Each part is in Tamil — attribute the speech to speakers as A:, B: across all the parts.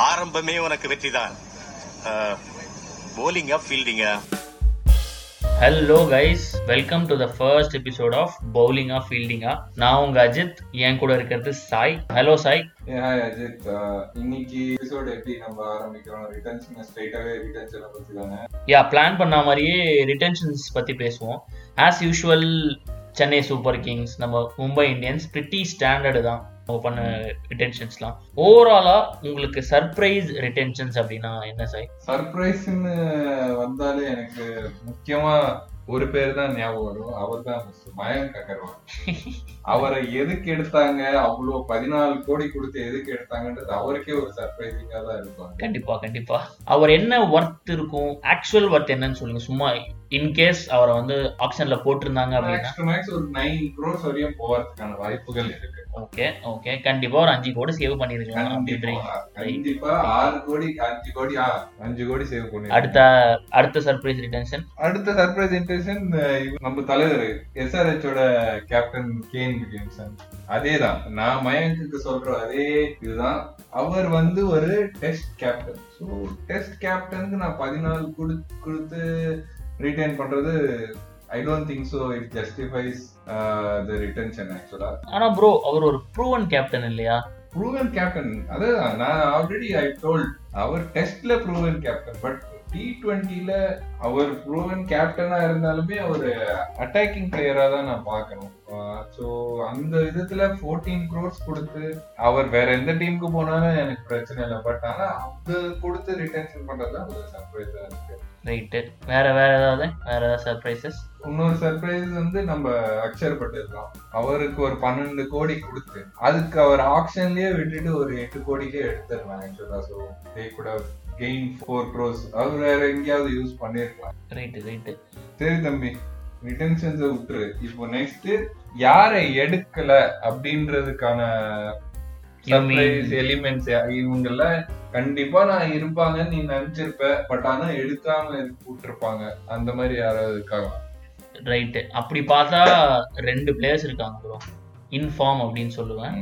A: ஆரம்பமே உனக்கு வெற்றிதான். போலிங்கா ஃபீல்டிங்கா
B: hello guys welcome to the first episode of பவுலிங்கா ஃபீல்டிங்கா நான் உங்க அஜித் என் கூட இருக்கிறது சாய். ஹலோ சாய்.
C: ஹாய் அஜித். இன்னைக்கு எபிசோட் எப்படி நம்ம ஆரம்பிக்கிறோம்? ரிட்டர்ன்ஸ் ஸ்ட்ரைட்டாவே ரிட்டர்ன்ஸ் பத்தி தானே?
B: யா பிளான் பண்ண மாதிரியே ரிட்டென்ஷன்ஸ் பத்தி பேசுவோம். As usual Chennai super kings நம்ம மும்பை இந்தியன்ஸ் பிரிட்டி ஸ்டாண்டர்டு தான். அவங்க பண்ண ரிட்டென்ஷன்ஸ்லாம் ஓவராலா உங்களுக்கு சர்ப்ரைஸ் ரிட்டென்ஷன்ஸ் அப்படின்னா என்ன சாய்?
C: சர்ப்ரைஸ்னு வந்தாலே எனக்கு முக்கியமா ஒரு பேர் தான் ஞாபகம் வரும். அவர் தான் மயங்க் அகர்வால். அவரை எதுக்கு எடுத்தாங்க? அவ்வளோ பதினாலு கோடி கொடுத்து எதுக்கு எடுத்தாங்கன்றது அவருக்கே ஒரு சர்ப்ரைசிங்கா தான் இருக்கும்.
B: கண்டிப்பா கண்டிப்பா. அவர் என்ன ஒர்த் இருக்கும்? ஆக்சுவல் ஒர்த் என்னன்னு சொல்லுங்க. சும்மா இன்கேஸ் அவரை வந்து ஆப்ஷன்ல போட்டிருந்தாங்க அப்படின்னா.
C: போறதுக்கான வாய்ப்புகள் இருக்கு.
B: ஓகே ஓகே கண்டிப்பா ஒரு அஞ்சு கோடி சேவ் பண்ணிருக்கலாம்.
C: கண்டிப்பா ஆறு கோடி அஞ்சு கோடி அஞ்சு கோடி சேவ் பண்ணி
B: அடுத்த அடுத்த சர்ப்ரைஸ் ரிட்டன்ஷன்
C: அடுத்த சர்ப்ரைஸ் இன்டென்ஷன் நம்ம தலைவர் எஸ்ஆர்ஹெச் ஓட கேப்டன் கேன் வில்லியம்சன் அதேதான். நான் மயங்குக்கு சொல்ற அதே இதுதான். அவர் வந்து ஒரு டெஸ்ட் கேப்டன் ஸோ டெஸ்ட் கேப்டனுக்கு நான் பதினாலு கொடு கொடுத்து ரீடைன் பண்றது I don't think so it justifies the retention ஆக்சுவலா
B: ஆனா ப்ரோ அவர் ஒரு ப்ரூவன் கேப்டன் இல்லையா?
C: ப்ரூவன் கேப்டன் அதான் நான் ஆல்ரெடி ஐ டோல்ட் அவர் டெஸ்ட்ல ப்ரூவன் கேப்டன் பட் டி டுவெண்ட்டில அவர் ப்ரூவன் கேப்டனா இருந்தாலுமே அவர் அட்டாக்கிங் பிளேயரா தான் நான் பார்க்கணும். ஸோ அந்த விதத்துல ஃபோர்டீன் க்ரோர்ஸ் கொடுத்து அவர் வேற எந்த டீமுக்கு போனாலும் எனக்கு பிரச்சனை இல்லை. பட் ஆனா அது கொடுத்து ரிட்டன்ஷன் பண்றது தான் ஒரு சர்ப்ரைஸா இருக்கு.
B: ரைட்டு வேற வேற ஏதாவது? வேற ஏதாவது சர்ப்ரைசஸ்
C: இன்னொரு சர்ப்ரைஸ் வந்து நம்ம அக்ஷர் பட்டேல் தான். அவருக்கு ஒரு பன்னெண்டு கோடி கொடுத்து அதுக்கு அவர் ஆக்ஷன்லயே விட்டுட்டு ஒரு எட்டு கோடிக்கே எடுத்துடலாம் ஆக்சுவலா ஸோ தே கூட கெயின் ஃபோர் க்ரோஸ் அவர் வேற எங்கேயாவது யூஸ் பண்ணிருக்கலாம்.
B: ரைட்டு ரைட்டு
C: சரி தம்பி ரிட்டன்ஷன்ஸை விட்டுரு. இப்போ நெக்ஸ்ட் யாரை எடுக்கல அப்படின்றதுக்கான சர்ப்ரைஸ் எலிமெண்ட்ஸ் இவங்கள கண்டிப்பா நான் இருப்பாங்கன்னு நீ நினைச்சிருப்ப பட் ஆனா எடுக்காம விட்டுருப்பாங்க. அந்த மாதிரி யாராவது இருக்காங்க
B: ரைட்டு அப்படி பார்த்தா ரெண்டு பிளேயர்ஸ் இருக்காங்க ப்ரோ இன்ஃபார்ம் அப்படின்னு சொல்லுவேன்.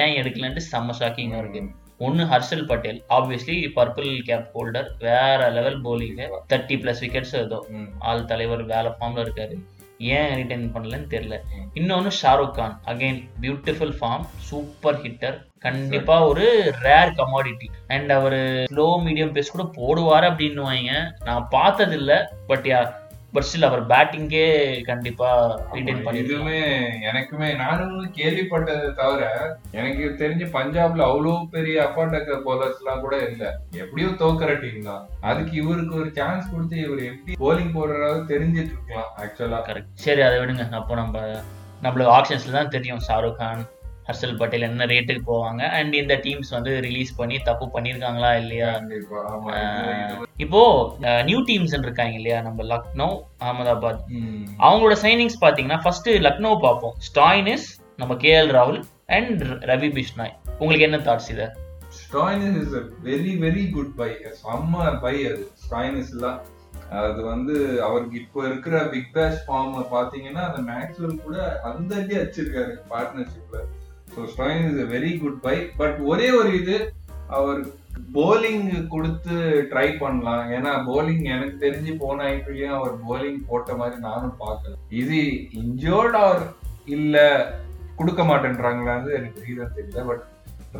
B: ஏன் எடுக்கலன்ட்டு செம்ம ஷாக்கிங்கா இருக்கு. ஒன்னு Harshal Patel. Obviously purple cap holder வேற level bowling thirty plus wickets ஏதோ. ஆள் தலைவர் வேலை ஃபார்ம்ல இருக்காரு. ஏன் ரிட்டைன் பண்ணலன்னு தெரியல.
C: ம்.
B: இன்னொன்னு Shahrukh Khan. Again beautiful form super hitter கண்டிப்பா ஒரு ரேர் கமாடிட்டி அண்ட் அவரு ஸ்லோ மீடியம் பேஸ் கூட போடுவாரு அப்படின்னு வைங்க. நான் பார்த்தது இல்ல பட் யா பட் ஸ்டில் அவர் பேட்டிங்கே கண்டிப்பா
C: ஆமா,
B: பண்ணி
C: இதுவுமே எனக்குமே நானும் கேள்விப்பட்டதை தவிர எனக்கு தெரிஞ்சு பஞ்சாப்ல அவ்வளவு பெரிய அப்பாட்டக்கர் போலர்ஸ் எல்லாம் கூட இல்ல. எப்படியும் தோக்குற டீம் தான். அதுக்கு இவருக்கு ஒரு சான்ஸ் கொடுத்து இவர் எப்படி போலிங் போடுறதாவது தெரிஞ்சிட்டு இருக்கலாம் ஆக்சுவலா
B: கரெக்ட் சரி அதை விடுங்க. அப்போ நம்ம நம்மளுக்கு ஆப்ஷன்ஸ்ல தான் தெரியும் ஷாருக் கான் ஹர்ஷல் பட்டேல் என்ன ரேட்டுக்கு போவாங்க? அண்ட் இந்த டீம்ஸ் வந்து ரிலீஸ் பண்ணி தப்பு பண்ணியிருக்காங்களா இல்லையா? இப்போ நியூ டீம்ஸ் இருக்காங்க இல்லையா? நம்ம லக்னோ அகமதாபாத். அவங்களோட சைனிங்ஸ் பாத்தீங்கன்னா ஃபர்ஸ்ட் லக்னோ பார்ப்போம். ஸ்டாயினிஸ் நம்ம கேஎல் ராகுல் அண்ட் ரவி பிஷ்னாய். உங்களுக்கு என்ன தாட்ஸ் இத?
C: Stoinis is a very very good buy செம்ம பை அது. ஸ்டாயினிஸ் எல்லாம் அது வந்து அவருக்கு இப்போ இருக்கிற பிக் பேஷ் ஃபார்ம் பாத்தீங்கன்னா அந்த மேக்ஸ்வெல் கூட அந்த அடி அடிச்சிருக்காரு பார்ட்னர்ஷிப்ல so Stoinis is a very good buy but ஒரே ஒரு இது அவர் போலிங் கொடுத்து ட்ரை பண்ணலாம். ஏன்னா போலிங் எனக்கு தெரிஞ்சு போன ஐபிஎல்லையும் அவர் போலிங் போட்ட மாதிரி நானும் பார்க்கல. இது இன்ஜோர்ட் ஆர் இல்ல கொடுக்க மாட்டேன்றாங்களான்னு எனக்கு ரீசன் தெரியல. பட்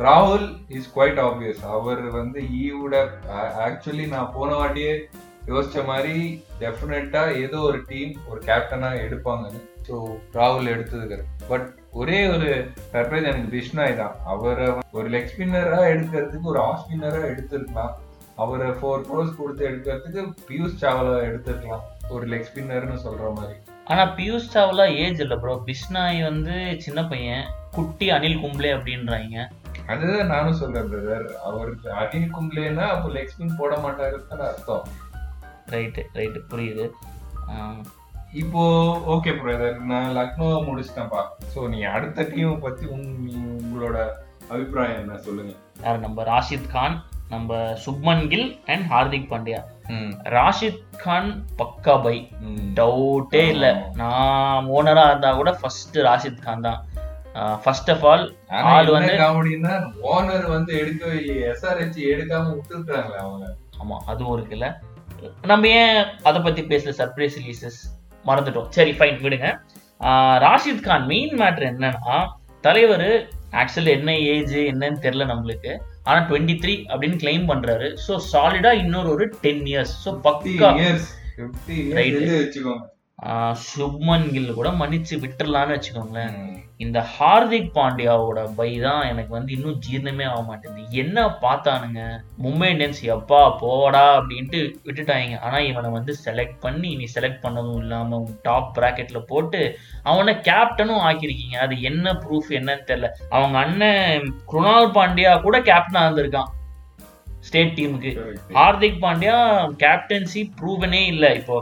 C: ராகுல் இஸ் குவைட் ஆப்வியஸ் அவர் வந்து ஈவோட ஆக்சுவலி நான் போன வாட்டியே யோசிச்ச மாதிரி டெஃபினட்டா ஏதோ ஒரு டீம் ஒரு கேப்டனா எடுப்பாங்கன்னு. ஸோ ராகுல் எடுத்ததுக்கு பட் ஒரே ஒரு சர்ப்ரைஸ் எனக்கு பிஷ்னாய் தான். அவரை ஒரு லெக் ஸ்பின்னரா எடுக்கிறதுக்கு ஒரு ஆஃப் ஸ்பின்னரா எடுத்திருக்கலாம். அவரை ஃபோர் க்ரோஸ் கொடுத்து எடுக்கிறதுக்கு பியூஷ் சாவலா எடுத்திருக்கலாம். ஒரு லெக் ஸ்பின்னர்னு சொல்ற மாதிரி.
B: ஆனா பியூஷ் சாவ்லா ஏஜ் இல்ல ப்ரோ பிஷ்னாய் வந்து சின்ன பையன். குட்டி அனில் கும்ப்ளே அப்படின்றாங்க.
C: அதுதான் நானும் சொல்றேன் பிரதர் அவருக்கு அனில் கும்ப்ளேனா அப்போ லெக் ஸ்பின் போட மாட்டாருன்னு அர்த்தம்.
B: ரைட்டு ரைட்டு புரியுது.
C: இப்போ ஓகே பிரதர் நான் லக்னோ முடிச்சிட்டேன்ப்பா ஸோ நீ அடுத்த டீம் பத்தி உங்களோட அபிப்பிராயம் என்ன? சொல்லுங்க.
B: யார்? நம்ம ராஷித் கான் நம்ம சுப்மன் கில் அண்ட் ஹார்திக் பாண்டியா. ராஷித் கான் பக்கா பை. டவுட்டே இல்ல. நான் ஓனரா இருந்தா கூட ஃபர்ஸ்ட் ராஷித் கான் தான். ஃபர்ஸ்ட் ஆஃப் ஆல் ஆள் வந்து-
C: காமெடின்னா ஓனர் வந்து இல்லையே எஸ்ஆர்ஹெச் எடுக்காம விட்டுட்டாங்களே அவங்க
B: ஆமா அதுவும் இருக்குல்ல நம்ம ஏன் அதை பத்தி பேசல சர்ப்ரைஸ் ரிலீசஸ் மறந்துட்டோம். சரி ஃபைன் விடுங்க. ராஷித் கான் மெயின் மேட்ரு என்னன்னா தலைவர் ஆக்சுவல் என்ன ஏஜ் என்னன்னு தெரியல நம்மளுக்கு. ஆனா டுவெண்ட்டி த்ரீ அப்படின்னு கிளைம் பண்றாரு. ஸோ சாலிடா இன்னொரு ஒரு டென் இயர்ஸ் ஸோ பக்கா சுப்மன் கில் கூட மன்னிச்சு விட்டுறலாம்னு வச்சுக்கோங்களேன். இந்த ஹார்திக் பாண்டியாவோட பை தான் எனக்கு வந்து இன்னும் ஜீரணமே ஆக மாட்டேங்குது. என்ன பார்த்தானுங்க? மும்பை இந்தியன்ஸ் எப்பா போடா அப்படின்ட்டு விட்டுட்டாங்க. ஆனா இவனை வந்து செலக்ட் பண்ணி நீ செலக்ட் பண்ணதும் இல்லாம டாப் பிராக்கெட்ல போட்டு அவனை கேப்டனும் ஆக்கியிருக்கீங்க. அது என்ன ப்ரூஃப் என்னன்னு தெரியல. அவங்க அண்ணன் குணால் பாண்டியா கூட கேப்டனா இருந்திருக்கான். ஸ்டேட் டீமுக்கு. ஹார்திக் பாண்டியா கேப்டன்சி ப்ரூவனே இல்ல. இப்போ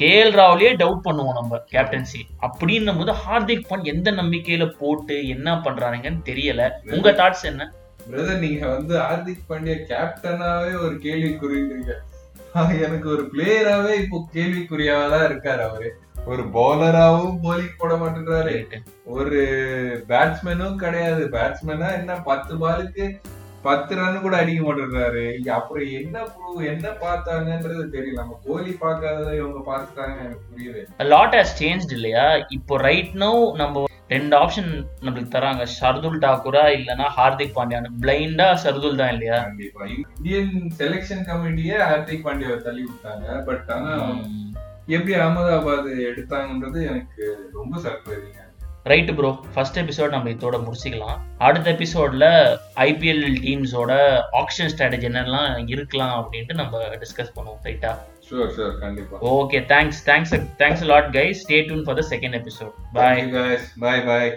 B: கேஎல் ராவ்லயே டவுட் பண்ணுவோம் நம்ம கேப்டன்சி அப்படின்னும் போது ஹார்திக் பாண்ட் எந்த நம்பிக்கையில போட்டு என்ன பண்றானுங்கன்னு தெரியல. உங்க தாட்ஸ் என்ன?
C: பிரதர் நீங்க வந்து ஹார்திக் பாண்டியா கேப்டனாவே ஒரு கேள்விக்குறின்றீங்க. எனக்கு ஒரு பிளேயராவே இப்போ கேள்விக்குறியாவா தான் இருக்காரு அவரு. ஒரு பவுலராவும் போலிங் போட மாட்டேன்றாரு. ஒரு பேட்ஸ்மேனும் கிடையாது. பேட்ஸ்மேனா என்ன பத்து பாலுக்கு பத்து ரன் கூட அடிக்க மாட்டேன்றாரு. அப்புறம் என்ன proof, என்ன பார்த்தாங்கன்றது தெரியல. நம்ம கோலி பார்க்காததை இவங்க பார்த்துட்டாங்க எனக்கு புரியவே
B: லாட் ஹஸ் சேஞ்ச் இல்லையா? இப்போ ரைட் நோ நம்ம ரெண்டு ஆப்ஷன் நம்மளுக்கு தராங்க. ஷர்துல் டாக்கூரா இல்லனா ஹார்திக் பாண்டியான்னு. பிளைண்டா ஷர்துல் தான் இல்லையா?
C: கண்டிப்பா. இந்தியன் செலெக்ஷன் கமிட்டியே ஹார்திக் பாண்டியாவை தள்ளி விட்டாங்க. பட் ஆனா எப்படி அகமதாபாத் எடுத்தாங்கன்றது எனக்கு ரொம்ப சர்ப்ரைசிங்க
B: ரைட் ப்ரோ ஃபர்ஸ்ட் எபிசோட் நம்ம இதோட முடிச்சுக்கலாம். அடுத்த எபிசோட்ல ஐபிஎல் டீம்ஸோட ஆக்ஷன் ஸ்ட்ராட்டஜி என்னெல்லாம் இருக்கலாம் அப்படின்ட்டு நம்ம டிஸ்கஸ் பண்ணுவோம். ரைட்டா
C: ஷூர் ஷூர் கண்டிப்பா.
B: Okay thanks thanks thanks lot guys stay tune for the second episode bye
C: guys. Bye bye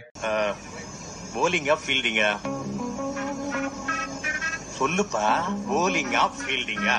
A: போலிங்கா ஃபீல்டிங்கா சொல்லுப்பா. போலிங்கா ஃபீல்டிங்கா